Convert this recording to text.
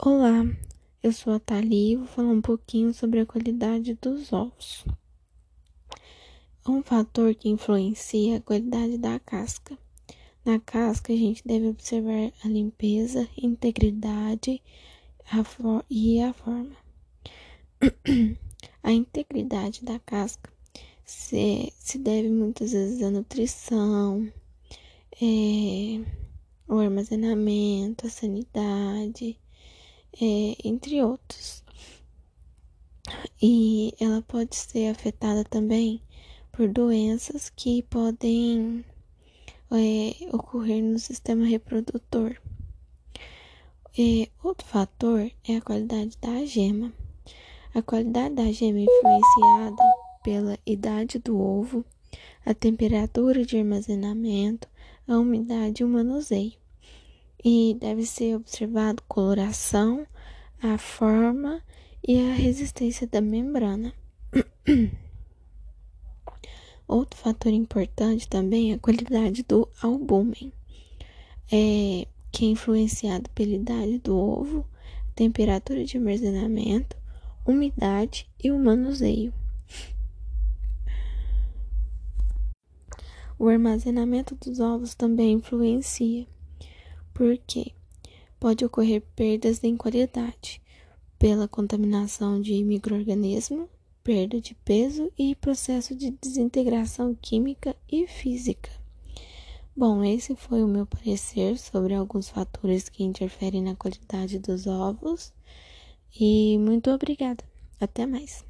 Olá, eu sou a Thalia e vou falar um pouquinho sobre a qualidade dos ovos. Um fator que influencia a qualidade da casca. Na casca, a gente deve observar a limpeza, integridade a e a forma. a integridade da casca se, se deve muitas vezes à nutrição, é, o armazenamento, a sanidade é, entre outros. E ela pode ser afetada também por doenças que podem é, ocorrer no sistema reprodutor. É, outro fator é a qualidade da gema. A qualidade da gema é influenciada pela idade do ovo, a temperatura de armazenamento, a umidade e o manuseio e deve ser observado coloração, a forma e a resistência da membrana. Outro fator importante também é a qualidade do albúmen, é, que é influenciado pela idade do ovo, temperatura de armazenamento, umidade e o manuseio. O armazenamento dos ovos também influencia porque pode ocorrer perdas em qualidade pela contaminação de microorganismos, perda de peso e processo de desintegração química e física. Bom, esse foi o meu parecer sobre alguns fatores que interferem na qualidade dos ovos e muito obrigada. Até mais.